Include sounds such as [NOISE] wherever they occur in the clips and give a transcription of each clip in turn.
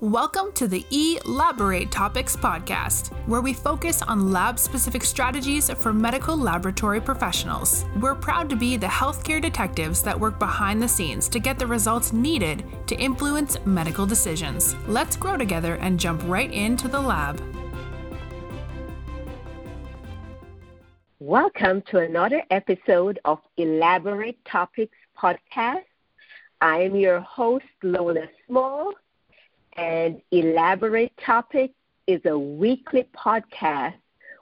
Welcome to the Elaborate Topics podcast, where we focus on lab specific strategies for medical laboratory professionals. We're proud to be the healthcare detectives that work behind the scenes to get the results needed to influence medical decisions. Let's grow together and jump right into the lab. Welcome to another episode of Elaborate Topics podcast. I am your host, Lona Small and Elaborate Topic is a weekly podcast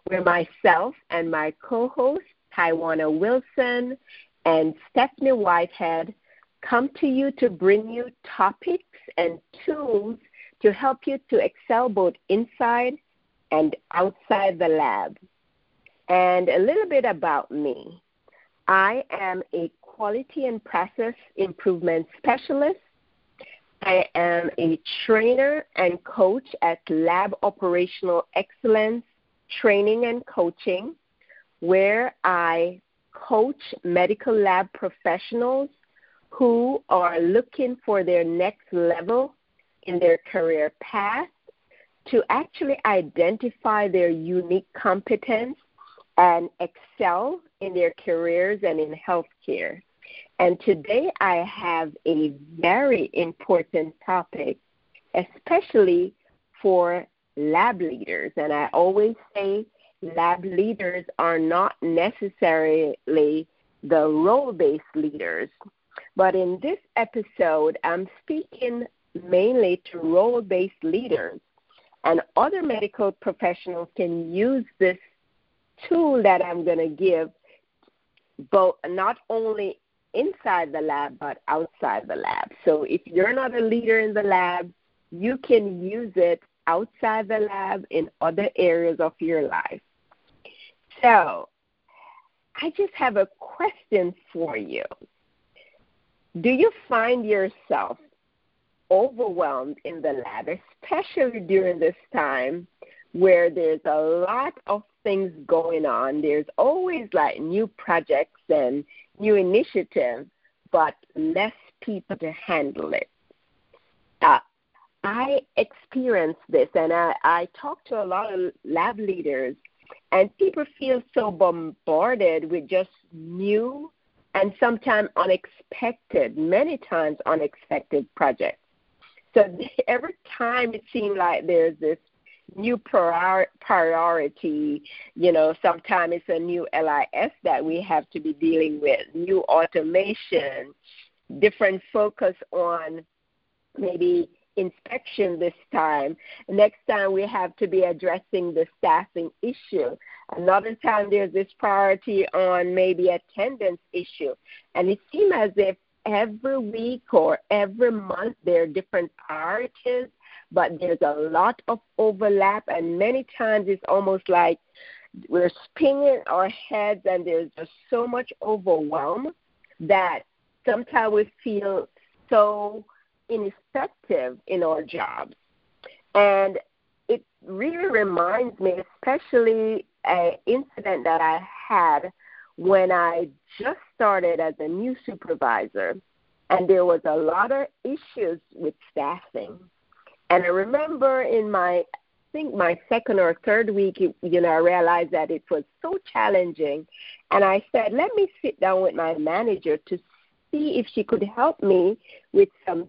where myself and my co host, Taiwana Wilson and Stephanie Whitehead, come to you to bring you topics and tools to help you to excel both inside and outside the lab. And a little bit about me I am a quality and process improvement specialist I am a trainer and coach at Lab Operational Excellence Training and Coaching, where I coach medical lab professionals who are looking for their next level in their career path to actually identify their unique competence and excel in their careers and in healthcare. And today I have a very important topic, especially for lab leaders. And I always say lab leaders are not necessarily the role based leaders. But in this episode, I'm speaking mainly to role based leaders. And other medical professionals can use this tool that I'm going to give, both not only inside the lab but outside the lab. So if you're not a leader in the lab, you can use it outside the lab in other areas of your life. So I just have a question for you. Do you find yourself overwhelmed in the lab, especially during this time where there's a lot of things going on? There's always like new projects and new initiative, but less people to handle it. Uh, I experienced this, and I, I talk to a lot of lab leaders, and people feel so bombarded with just new and sometimes unexpected, many times unexpected projects. So [LAUGHS] every time it seems like there's this new prior- priority. You know, sometimes it's a new LIS that we have to be dealing with, new automation, different focus on maybe inspection this time. Next time we have to be addressing the staffing issue. Another time there's this priority on maybe attendance issue. And it seems as if every week or every month there are different priorities but there's a lot of overlap, and many times it's almost like we're spinning our heads, and there's just so much overwhelm that sometimes we feel so ineffective in our jobs. And it really reminds me, especially an incident that I had when I just started as a new supervisor, and there was a lot of issues with staffing. And I remember in my, I think my second or third week, you know, I realized that it was so challenging. And I said, let me sit down with my manager to see if she could help me with some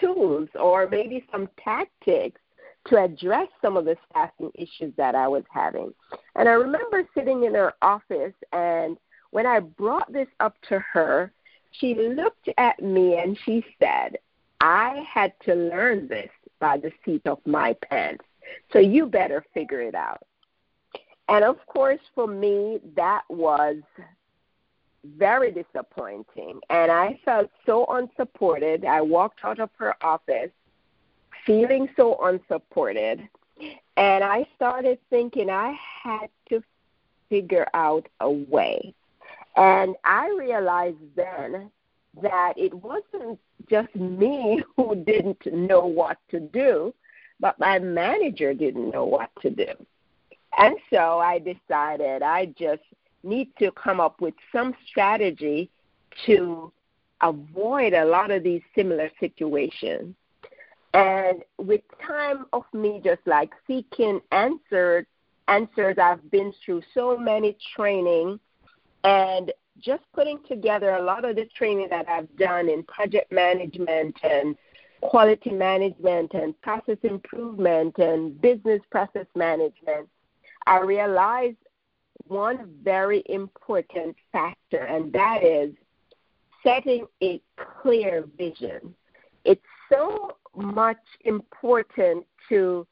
tools or maybe some tactics to address some of the staffing issues that I was having. And I remember sitting in her office, and when I brought this up to her, she looked at me and she said, I had to learn this by the seat of my pants. So you better figure it out. And of course, for me, that was very disappointing. And I felt so unsupported. I walked out of her office feeling so unsupported. And I started thinking I had to figure out a way. And I realized then that it wasn't just me [LAUGHS] who didn't know what to do, but my manager didn't know what to do. And so I decided I just need to come up with some strategy to avoid a lot of these similar situations. And with time of me just like seeking answers, answers I've been through so many training and just putting together a lot of the training that I've done in project management and quality management and process improvement and business process management, I realized one very important factor, and that is setting a clear vision. It's so much important to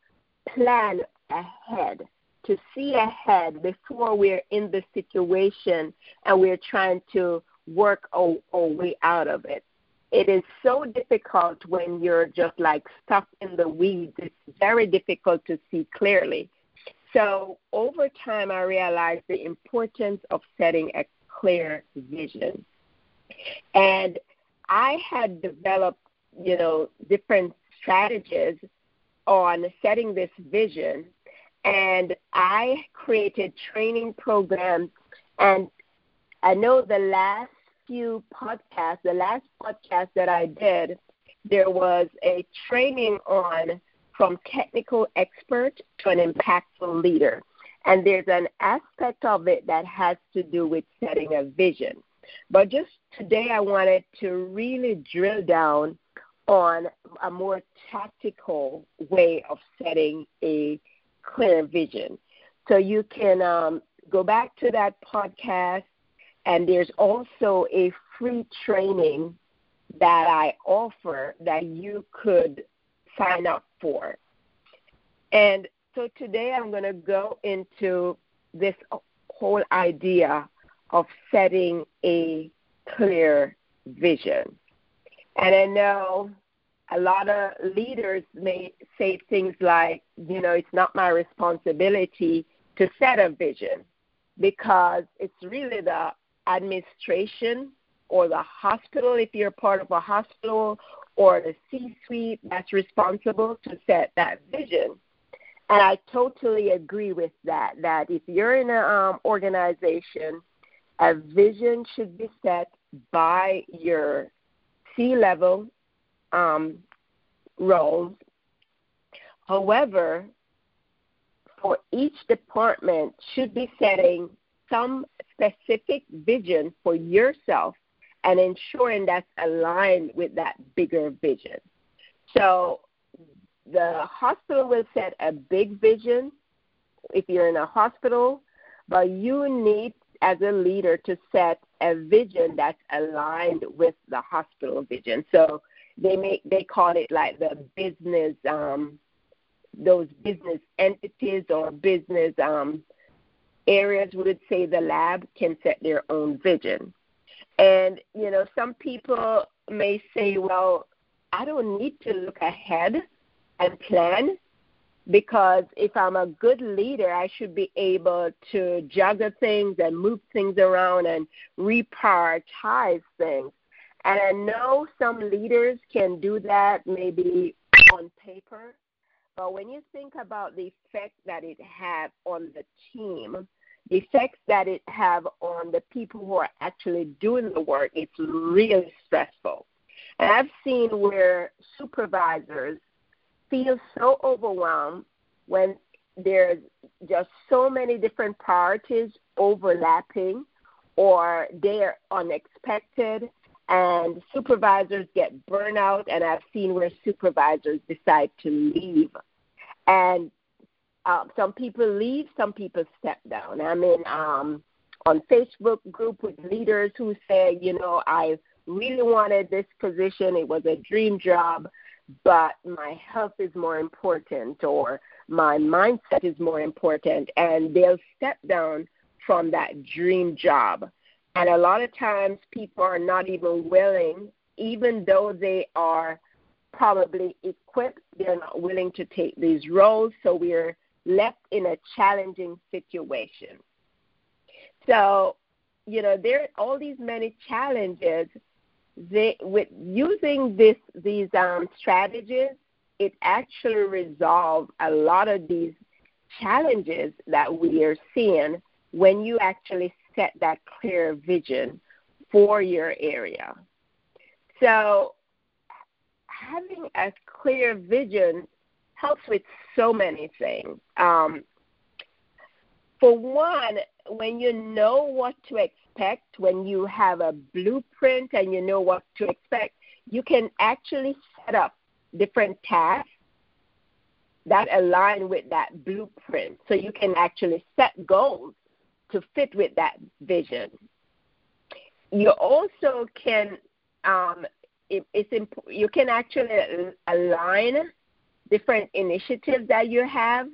plan ahead, to see ahead before we're in the situation and we're trying to work our, our way out of it. It is so difficult when you're just like stuck in the weeds. It's very difficult to see clearly. So over time, I realized the importance of setting a clear vision. And I had developed, you know, different strategies on setting this vision. And I created training programs. And I know the last few podcasts, the last podcast that I did, there was a training on from technical expert to an impactful leader. And there's an aspect of it that has to do with setting a vision. But just today, I wanted to really drill down on a more tactical way of setting a clear vision. So you can um, go back to that podcast, and there's also a free training that I offer that you could sign up for. And so today I'm going to go into this whole idea of setting a clear vision. And I know a lot of leaders may say things like, you know, it's not my responsibility to set a vision because it's really the administration or the hospital, if you're part of a hospital, or the C suite that's responsible to set that vision. And I totally agree with that. That if you're in an um, organization, a vision should be set by your C level um, roles. However, for each department should be setting some specific vision for yourself and ensuring that's aligned with that bigger vision. So the hospital will set a big vision if you're in a hospital, but you need as a leader to set a vision that's aligned with the hospital vision. So they make they call it like the business um, those business entities or business um, areas would say the lab can set their own vision. And you know, some people may say, well, I don't need to look ahead and plan because if I'm a good leader, I should be able to juggle things and move things around and reprioritize things. And I know some leaders can do that maybe on paper, but when you think about the effect that it has on the team, the effects that it have on the people who are actually doing the work, it's really stressful. And I've seen where supervisors feel so overwhelmed when there's just so many different priorities overlapping or they're unexpected and supervisors get burnout and I've seen where supervisors decide to leave. And um, some people leave, some people step down. I'm in um, on Facebook group with leaders who say, you know, I really wanted this position. It was a dream job, but my health is more important or my mindset is more important. And they'll step down from that dream job. And a lot of times people are not even willing, even though they are probably equipped, they're not willing to take these roles. So we're left in a challenging situation. So, you know, there are all these many challenges they with using this these um, strategies, it actually resolves a lot of these challenges that we are seeing when you actually set that clear vision for your area. So, having a clear vision helps with so many things. Um, for one, when you know what to expect, when you have a blueprint and you know what to expect, you can actually set up different tasks that align with that blueprint. So you can actually set goals to fit with that vision. You also can um, it, it's imp- you can actually align different initiatives that you have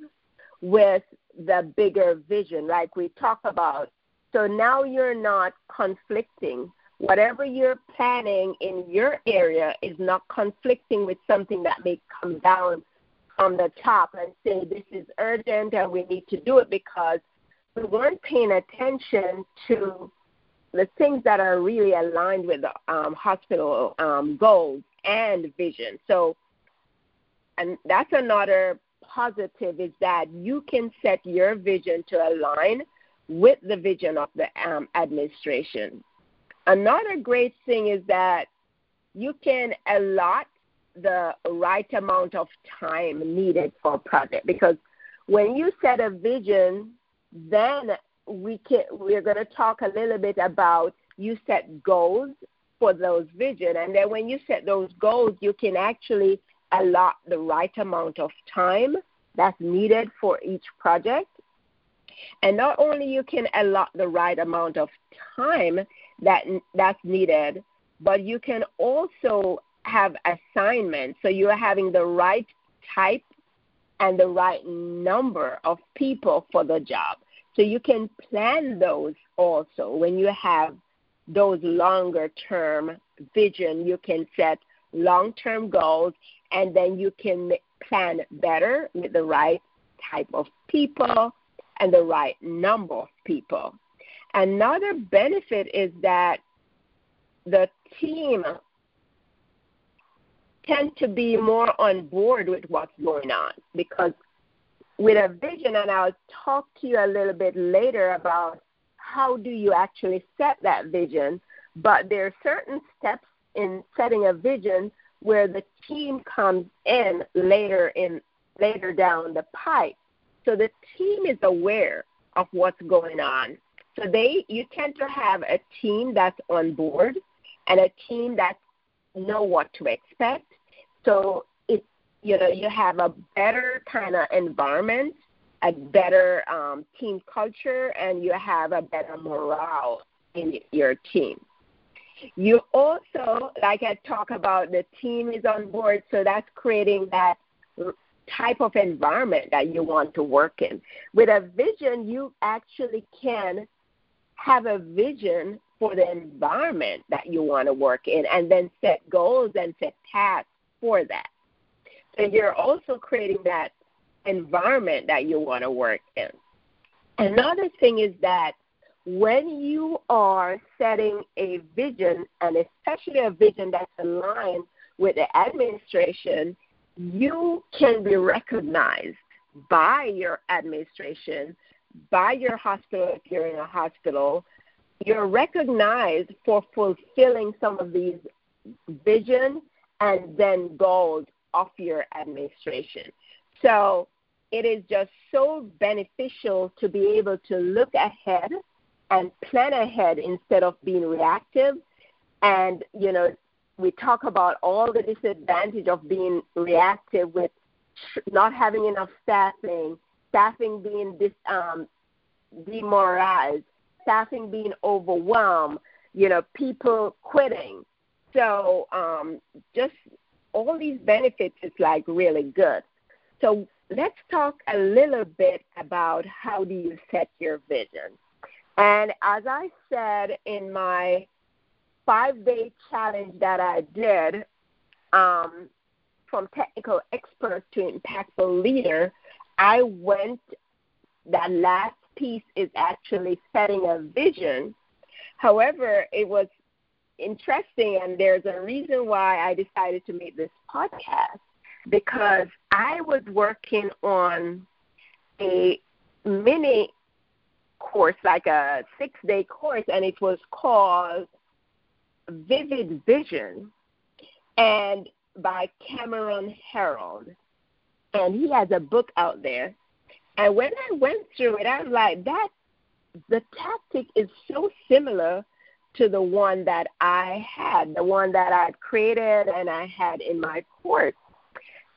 with the bigger vision, like we talk about. So now you're not conflicting. Whatever you're planning in your area is not conflicting with something that may come down from the top and say this is urgent and we need to do it because we weren't paying attention to the things that are really aligned with the um, hospital um, goals and vision. So, and that's another positive is that you can set your vision to align with the vision of the um, administration. Another great thing is that you can allot the right amount of time needed for a project because when you set a vision, then we can we're going to talk a little bit about you set goals for those vision. And then when you set those goals you can actually allot the right amount of time that's needed for each project. And not only you can allot the right amount of time that that's needed but you can also have assignments. So you're having the right type and the right number of people for the job so you can plan those also when you have those longer term vision. You can set long term goals and then you can plan better with the right type of people and the right number of people. Another benefit is that the team tend to be more on board with what's going on because with a vision, and I'll talk to you a little bit later about how do you actually set that vision. But there are certain steps in setting a vision where the team comes in later in later down the pipe. So the team is aware of what's going on. So they you tend to have a team that's on board and a team that know what to expect. So you know you have a better kind of environment a better um, team culture and you have a better morale in your team. You also like i talk about the team is on board so that's creating that type of environment that you want to work in. With a vision you actually can have a vision for the environment that you want to work in and then set goals and set tasks for that and you're also creating that environment that you want to work in. Another thing is that when you are setting a vision, and especially a vision that's aligned with the administration, you can be recognized by your administration, by your hospital if you're in a hospital. You're recognized for fulfilling some of these vision and then goals of your administration. So it is just so beneficial to be able to look ahead and plan ahead instead of being reactive. And, you know, we talk about all the disadvantage of being reactive with not having enough staffing, staffing being dis, um, demoralized, staffing being overwhelmed, you know, people quitting. So um, just all these benefits is like really good. So let's talk a little bit about how do you set your vision. And as I said in my five day challenge that I did, um, from technical expert to impactful leader, I went, that last piece is actually setting a vision. However, it was interesting, and there's a reason why I decided to make this podcast because I was working on a mini course, like a six day course, and it was called Vivid Vision. And by Cameron Herold, and he has a book out there. And when I went through it, I was like, that the tactic is so similar to the one that I had, the one that I had created and I had in my course.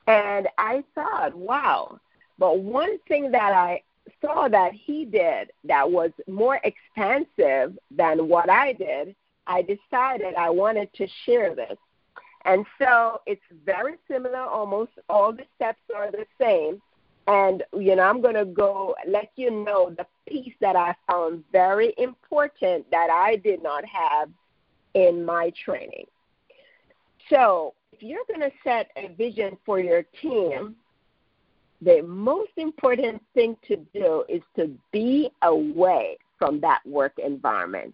And I thought, wow. But one thing that I saw that he did that was more expansive than what I did, I decided I wanted to share this. And so it's very similar, almost all the steps are the same. And, you know, I'm going to go let you know the piece that I found very important that I did not have in my training. So, if you're going to set a vision for your team, the most important thing to do is to be away from that work environment.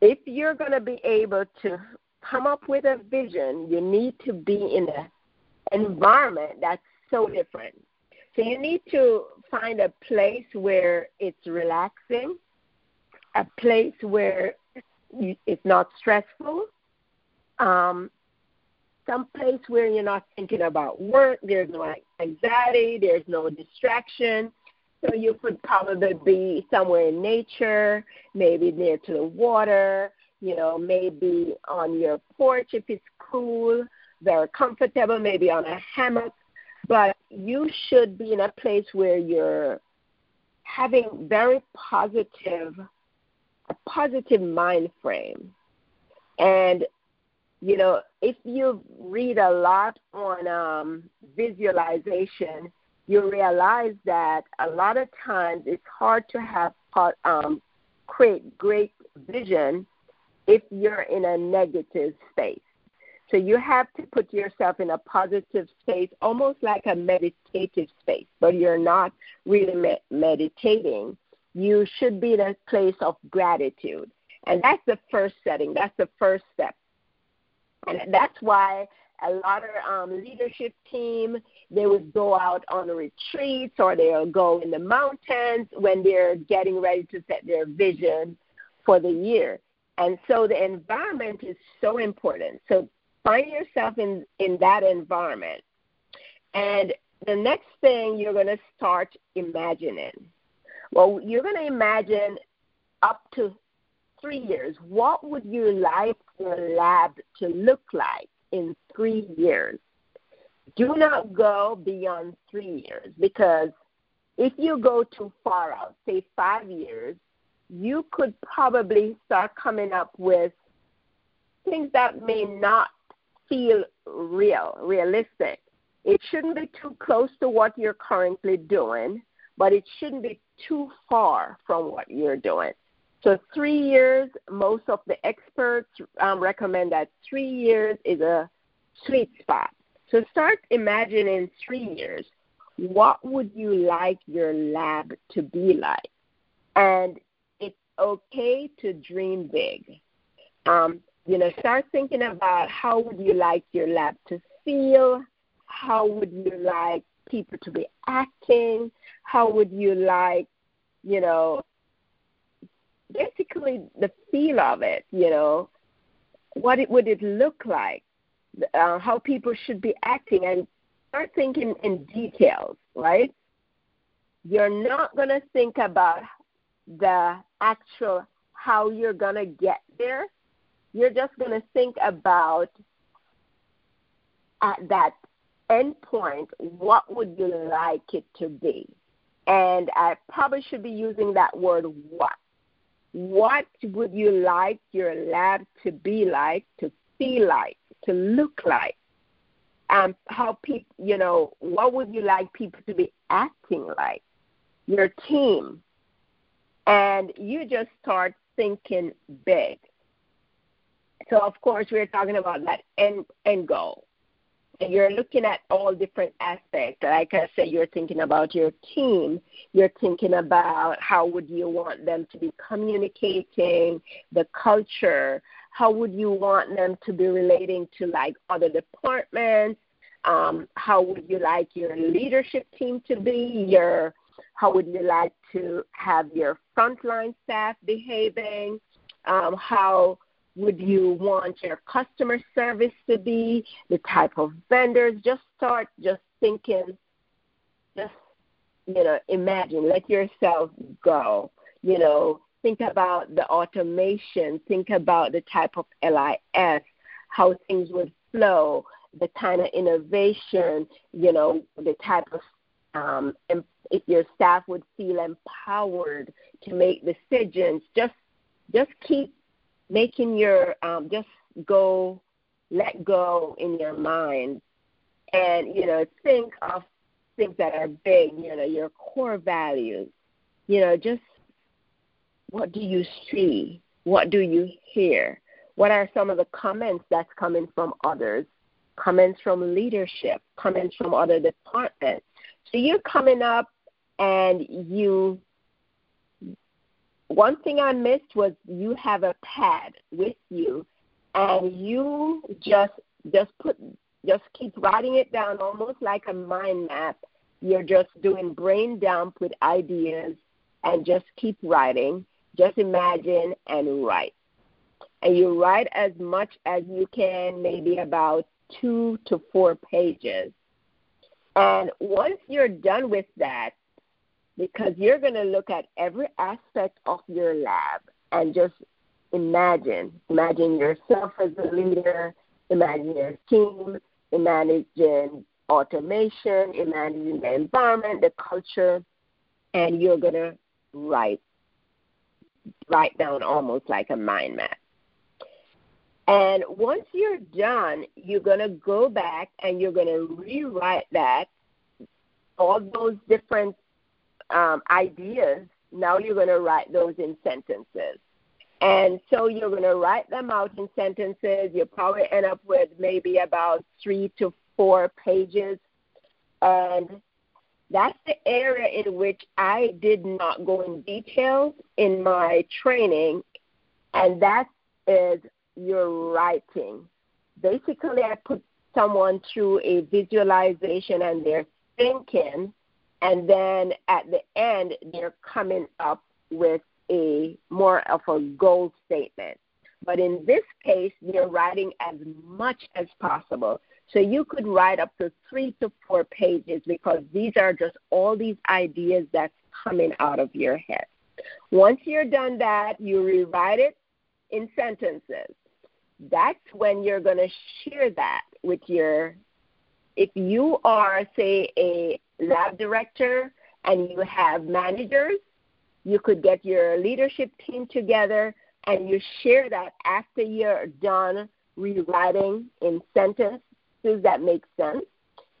If you're going to be able to come up with a vision, you need to be in an environment that's so different. So you need to find a place where it's relaxing, a place where it's not stressful, um, some place where you're not thinking about work, there's no anxiety, there's no distraction. So you could probably be somewhere in nature, maybe near to the water, you know, maybe on your porch if it's cool, very comfortable, maybe on a hammock. But you should be in a place where you're having very positive, a positive mind frame. And, you know, if you read a lot on um, visualization, you realize that a lot of times it's hard to have um, create great vision if you're in a negative space. So you have to put yourself in a positive space, almost like a meditative space, but you're not really me- meditating. You should be in a place of gratitude. And that's the first setting, that's the first step. And that's why a lot of um, leadership team they would go out on retreats or they'll go in the mountains when they're getting ready to set their vision for the year and so the environment is so important. So find yourself in, in that environment. And the next thing you're going to start imagining. Well, you're going to imagine up to three years. What would you like your lab to look like in three years? Do not go beyond three years because if you go too far out, say five years, you could probably start coming up with things that may not feel real, realistic. It shouldn't be too close to what you're currently doing, but it shouldn't be too far from what you're doing. So, three years, most of the experts um, recommend that three years is a sweet spot. So, start imagining three years. What would you like your lab to be like? And it's okay to dream big. Um, you know, start thinking about how would you like your lab to feel? How would you like people to be acting? How would you like, you know, basically the feel of it, you know, what it would it look like, uh, how people should be acting, and start thinking in details, right? You're not going to think about the actual how you're going to get there. You're just going to think about at that end point, what would you like it to be? And I probably should be using that word what. What would you like your lab to be like, to feel like, to look like? Um, how people, you know, what would you like people to be acting like? Your team, and you just start thinking big. So of course we're talking about that end end goal. And you're looking at all different aspects. Like I said, you're thinking about your team. You're thinking about how would you want them to be communicating, the culture. How would you want them to be relating to like other departments? Um, how would you like your leadership team to be? Your how would you like to have your frontline staff behaving? Um, how would you want your customer service to be, the type of vendors. Just start just thinking, just, you know, imagine, let yourself go. You know, think about the automation, think about the type of LIS, how things would flow, the kind of innovation, you know, the type of um, if your staff would feel empowered to make decisions. Just just keep making your um, just go let go in your mind, and you know think of things that are big. You know your core values. You know just what do you see? What do you hear? What are some of the comments that's coming from others? Comments from leadership, comments from other departments. So you're coming up and you one thing I missed was you have a pad with you and you just just put just keep writing it down almost like a mind map. You're just doing brain dump with ideas and just keep writing. Just imagine and write. And you write as much as you can, maybe about two to four pages. And once you're done with that, because you're going to look at every aspect of your lab and just imagine. Imagine yourself as a leader, imagine your team, imagine automation, imagine the environment, the culture, and you're going to write write down almost like a mind map. And once you're done, you're going to go back and you're going to rewrite that, all those different um, ideas, now you're going to write those in sentences. And so you're going to write them out in sentences. You'll probably end up with maybe about three to four pages. And that's the area in which I did not go in details in my training, and that is your writing. Basically, I put someone through a visualization and they're thinking and then at the end they're coming up with a more of a goal statement. But in this case, they're writing as much as possible. So you could write up to three to four pages because these are just all these ideas that's coming out of your head. Once you're done that, you rewrite it in sentences. That's when you're going to share that with your if you are, say, a lab director and you have managers, you could get your leadership team together and you share that after you're done rewriting in sentences that make sense.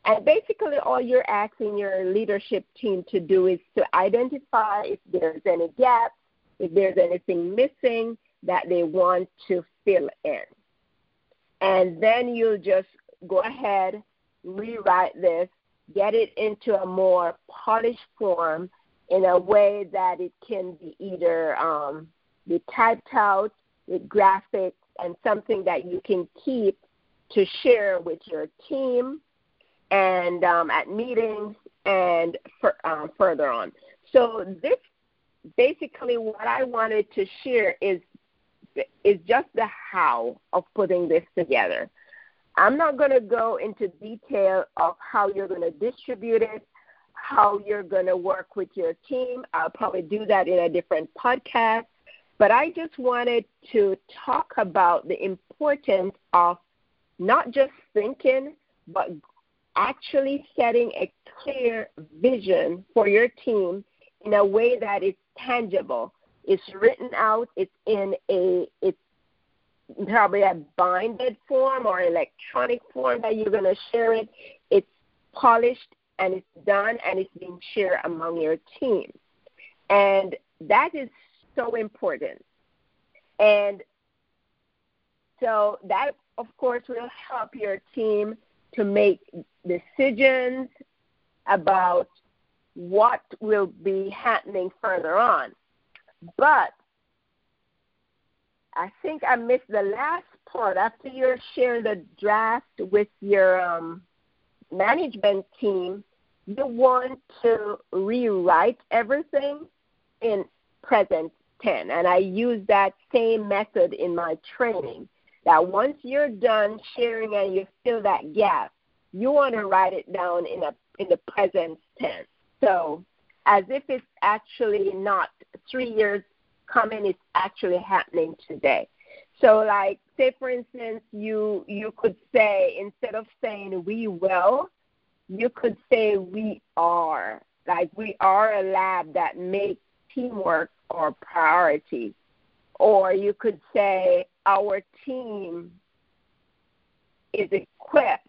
And basically, all you're asking your leadership team to do is to identify if there's any gaps, if there's anything missing that they want to fill in. And then you'll just go ahead rewrite this, get it into a more polished form in a way that it can be either um, be typed out with graphics and something that you can keep to share with your team and um, at meetings and for, um, further on. So this basically what I wanted to share is is just the how of putting this together. I'm not going to go into detail of how you're going to distribute it, how you're going to work with your team. I'll probably do that in a different podcast. But I just wanted to talk about the importance of not just thinking, but actually setting a clear vision for your team in a way that is tangible. It's written out, it's in a it's probably a binded form or electronic form that you're going to share it. It's polished and it's done and it's being shared among your team. And that is so important. And so that, of course, will help your team to make decisions about what will be happening further on. But I think I missed the last part. After you're sharing the draft with your um, management team, you want to rewrite everything in present tense. And I use that same method in my training. That once you're done sharing and you fill that gap, you want to write it down in a in the present tense. So as if it's actually not three years coming, is actually happening today. So like say for instance you you could say instead of saying we will, you could say we are. Like we are a lab that makes teamwork our priority. Or you could say our team is equipped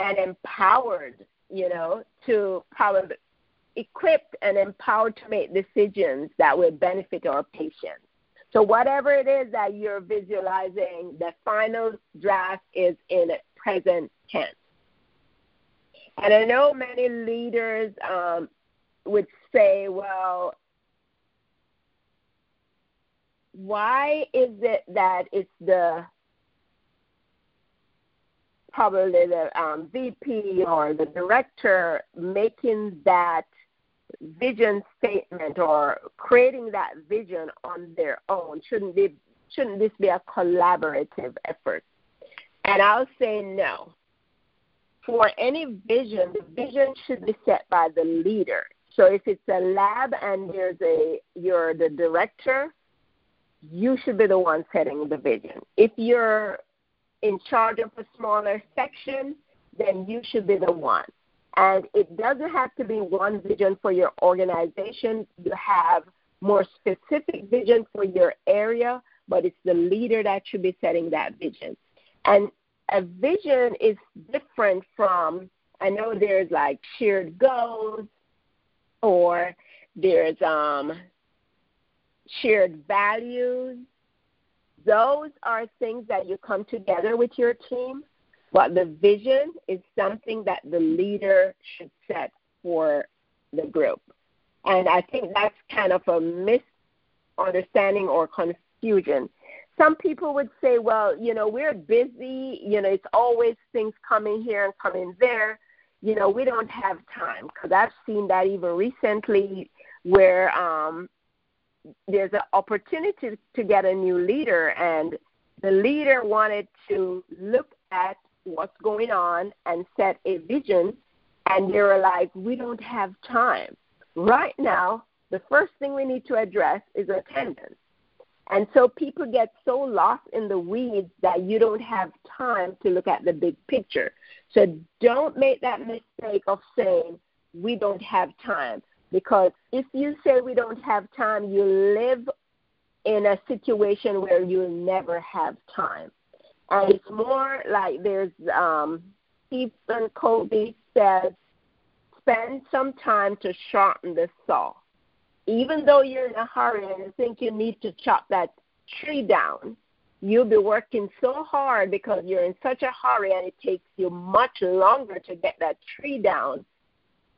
and empowered, you know, to probably equipped and empowered to make decisions that will benefit our patients. So whatever it is that you're visualizing, the final draft is in present tense. And I know many leaders um, would say, well, why is it that it's the probably the um, VP or the director making that vision statement or creating that vision on their own? Shouldn't be shouldn't this be a collaborative effort? And I'll say no. For any vision, the vision should be set by the leader. So if it's a lab and there's a you're the director, you should be the one setting the vision. If you're in charge of a smaller section, then you should be the one. And it doesn't have to be one vision for your organization. You have more specific vision for your area, but it's the leader that should be setting that vision. And a vision is different from, I know there's like shared goals or there's um, shared values. Those are things that you come together with your team but the vision is something that the leader should set for the group. And I think that's kind of a misunderstanding or confusion. Some people would say, well, you know, we're busy, you know, it's always things coming here and coming there. You know, we don't have time because I've seen that even recently where um, there's an opportunity to get a new leader and the leader wanted to look at what's going on and set a vision, and they're like, we don't have time. Right now, the first thing we need to address is attendance. And so people get so lost in the weeds that you don't have time to look at the big picture. So don't make that mistake of saying, we don't have time. Because if you say we don't have time, you live in a situation where you'll never have time. And it's more like there's um, Stephen Covey says, spend some time to sharpen the saw. Even though you're in a hurry and think you need to chop that tree down, you'll be working so hard because you're in such a hurry and it takes you much longer to get that tree down.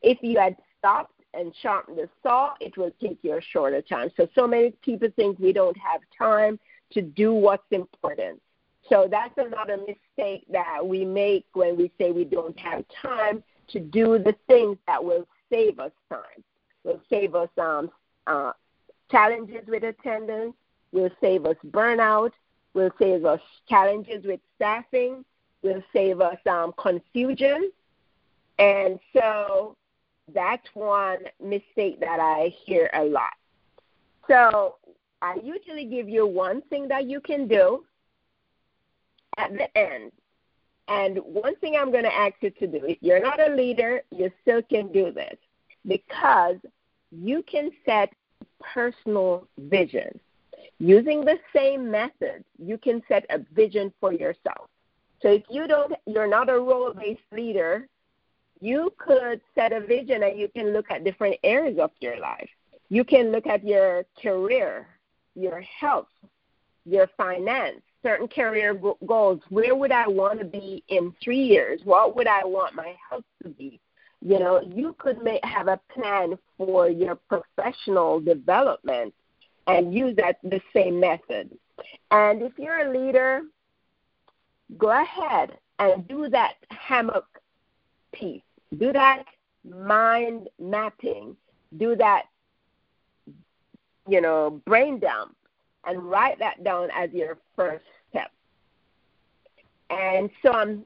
If you had stopped and sharpened the saw, it will take you a shorter time. So, so many people think we don't have time to do what's important. So that's another mistake that we make when we say we don't have time to do the things that will save us time. Will save us um, uh, challenges with attendance. Will save us burnout. Will save us challenges with staffing. Will save us um, confusion. And so that's one mistake that I hear a lot. So I usually give you one thing that you can do at the end. And one thing I'm going to ask you to do if you're not a leader, you still can do this because you can set personal vision. Using the same method, you can set a vision for yourself. So if you don't you're not a role-based leader, you could set a vision and you can look at different areas of your life. You can look at your career, your health, your finance, certain career goals. Where would I want to be in three years? What would I want my health to be? You know, you could make, have a plan for your professional development and use that the same method. And if you're a leader, go ahead and do that hammock piece. Do that mind mapping. Do that you know, brain dump and write that down as your first step. And so I'm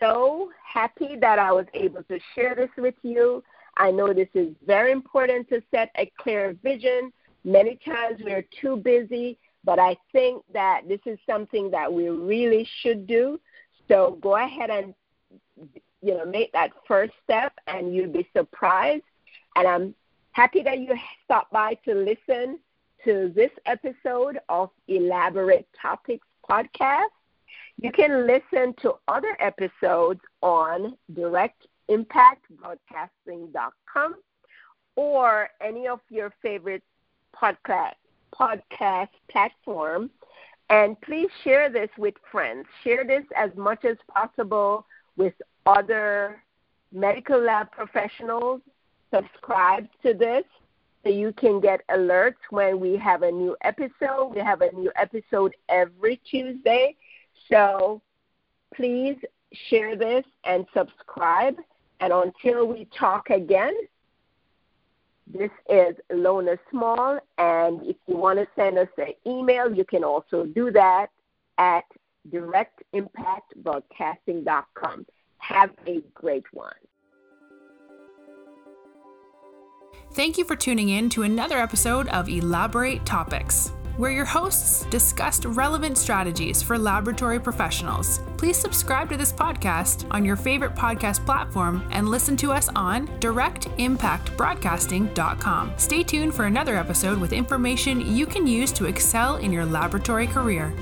so happy that I was able to share this with you. I know this is very important to set a clear vision. Many times we're too busy, but I think that this is something that we really should do. So go ahead and you know make that first step and you'll be surprised. And I'm happy that you stopped by to listen to this episode of Elaborate Topics podcast. You can listen to other episodes on directimpactbroadcasting.com or any of your favorite podcast podcast platform. And please share this with friends. Share this as much as possible with other medical lab professionals. Subscribe to this so you can get alerts when we have a new episode. We have a new episode every Tuesday. So please share this and subscribe. And until we talk again, this is Lona Small. And if you want to send us an email, you can also do that at directimpactbroadcasting.com. Have a great one. Thank you for tuning in to another episode of Elaborate Topics, where your hosts discussed relevant strategies for laboratory professionals. Please subscribe to this podcast on your favorite podcast platform and listen to us on directimpactbroadcasting.com. Stay tuned for another episode with information you can use to excel in your laboratory career.